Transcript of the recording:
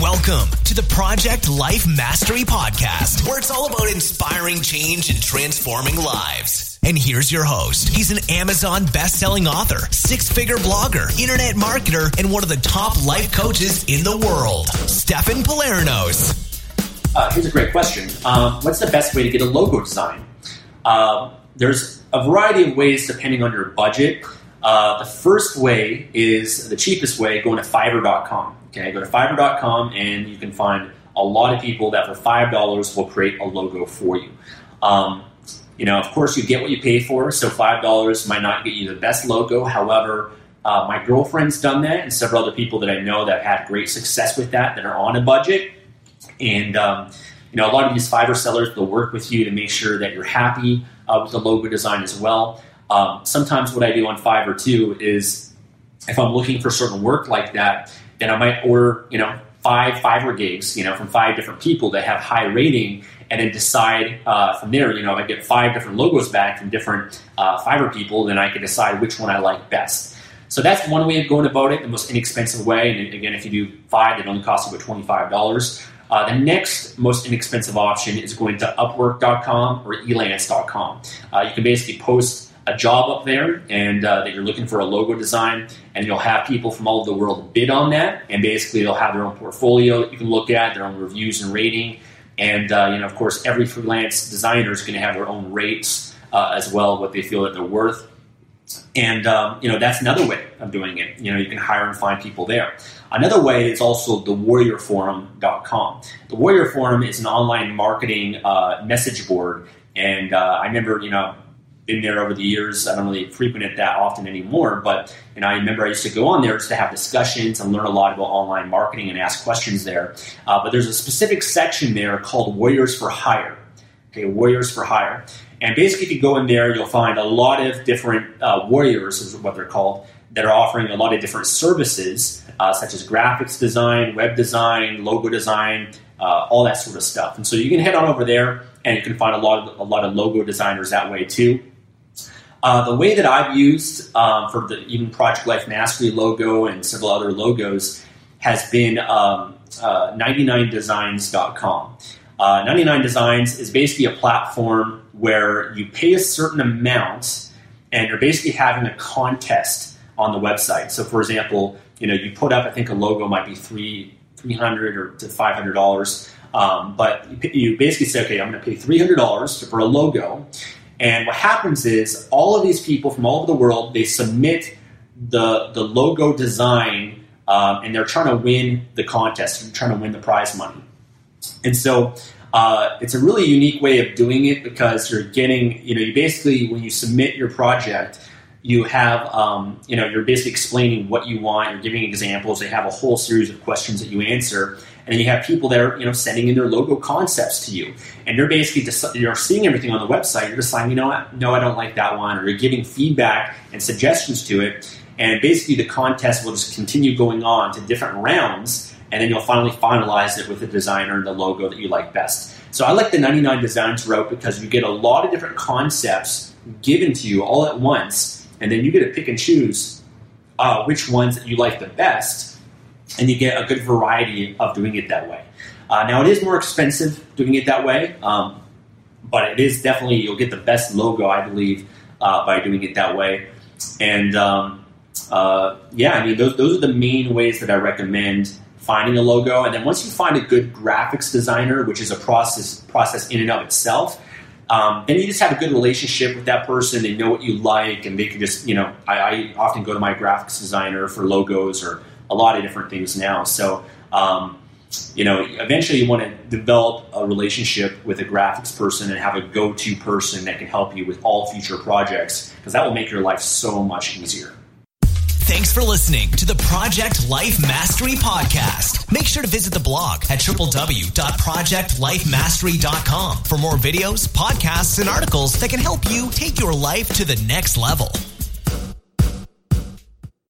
Welcome to the Project Life Mastery Podcast, where it's all about inspiring change and transforming lives. And here's your host. He's an Amazon best-selling author, six-figure blogger, internet marketer, and one of the top life coaches in the world, Stefan Palernos. Uh, here's a great question. Um, what's the best way to get a logo design? Uh, there's a variety of ways depending on your budget. Uh, the first way is the cheapest way, going to Fiverr.com. Okay, go to Fiverr.com and you can find a lot of people that for five dollars will create a logo for you. Um, you know, of course, you get what you pay for. So five dollars might not get you the best logo. However, uh, my girlfriend's done that, and several other people that I know that have had great success with that that are on a budget. And um, you know, a lot of these Fiverr sellers will work with you to make sure that you're happy uh, with the logo design as well. Um, sometimes what I do on Fiverr too is if I'm looking for certain work like that, then I might order, you know, five Fiverr gigs, you know, from five different people that have high rating, and then decide uh, from there, you know, I get five different logos back from different uh, Fiverr people, then I can decide which one I like best. So that's one way of going about it, the most inexpensive way. And again, if you do five, it only costs you about twenty-five dollars. Uh, the next most inexpensive option is going to Upwork.com or Elance.com. Uh, you can basically post a job up there and uh, that you're looking for a logo design, and you'll have people from all over the world bid on that, and basically they'll have their own portfolio that you can look at, their own reviews and rating, and uh, you know, of course, every freelance designer is going to have their own rates uh, as well, what they feel that they're worth. And um, you know that's another way of doing it. You know you can hire and find people there. Another way is also the warriorforum.com. The Warrior Forum is an online marketing uh, message board, and uh, I remember you know been there over the years. I don't really frequent it that often anymore, but know, I remember I used to go on there just to have discussions and learn a lot about online marketing and ask questions there. Uh, but there's a specific section there called Warriors for Hire. Okay, Warriors for Hire. And basically, if you go in there, you'll find a lot of different uh, warriors, is what they're called, that are offering a lot of different services, uh, such as graphics design, web design, logo design, uh, all that sort of stuff. And so you can head on over there, and you can find a lot of a lot of logo designers that way too. Uh, the way that I've used um, for the even Project Life Mastery logo and several other logos has been um, uh, 99designs.com. Uh, 99 Designs is basically a platform where you pay a certain amount and you're basically having a contest on the website. So, for example, you know, you put up, I think a logo might be three, 300 or to $500. Um, but you basically say, okay, I'm going to pay $300 for a logo and what happens is all of these people from all over the world they submit the the logo design, um, and they're trying to win the contest, they're trying to win the prize money. And so uh, it's a really unique way of doing it because you're getting, you know, you basically when you submit your project, you have, um, you know, you're basically explaining what you want. You're giving examples. They have a whole series of questions that you answer, and then you have people that are you know sending in their logo concepts to you, and you're basically you're seeing everything on the website. You're deciding, you know what, no, I don't like that one, or you're giving feedback and suggestions to it, and basically the contest will just continue going on to different rounds, and then you'll finally finalize it with the designer and the logo that you like best. So I like the 99 Designs route because you get a lot of different concepts given to you all at once, and then you get to pick and choose uh, which ones that you like the best and you get a good variety of doing it that way. Uh, now, it is more expensive doing it that way, um, but it is definitely, you'll get the best logo, I believe, uh, by doing it that way. And um, uh, yeah, I mean, those, those are the main ways that I recommend finding a logo. And then once you find a good graphics designer, which is a process, process in and of itself, um, then you just have a good relationship with that person. They know what you like, and they can just, you know, I, I often go to my graphics designer for logos or a lot of different things now. So, um, you know, eventually you want to develop a relationship with a graphics person and have a go to person that can help you with all future projects because that will make your life so much easier. Thanks for listening to the Project Life Mastery Podcast. Make sure to visit the blog at www.projectlifemastery.com for more videos, podcasts, and articles that can help you take your life to the next level.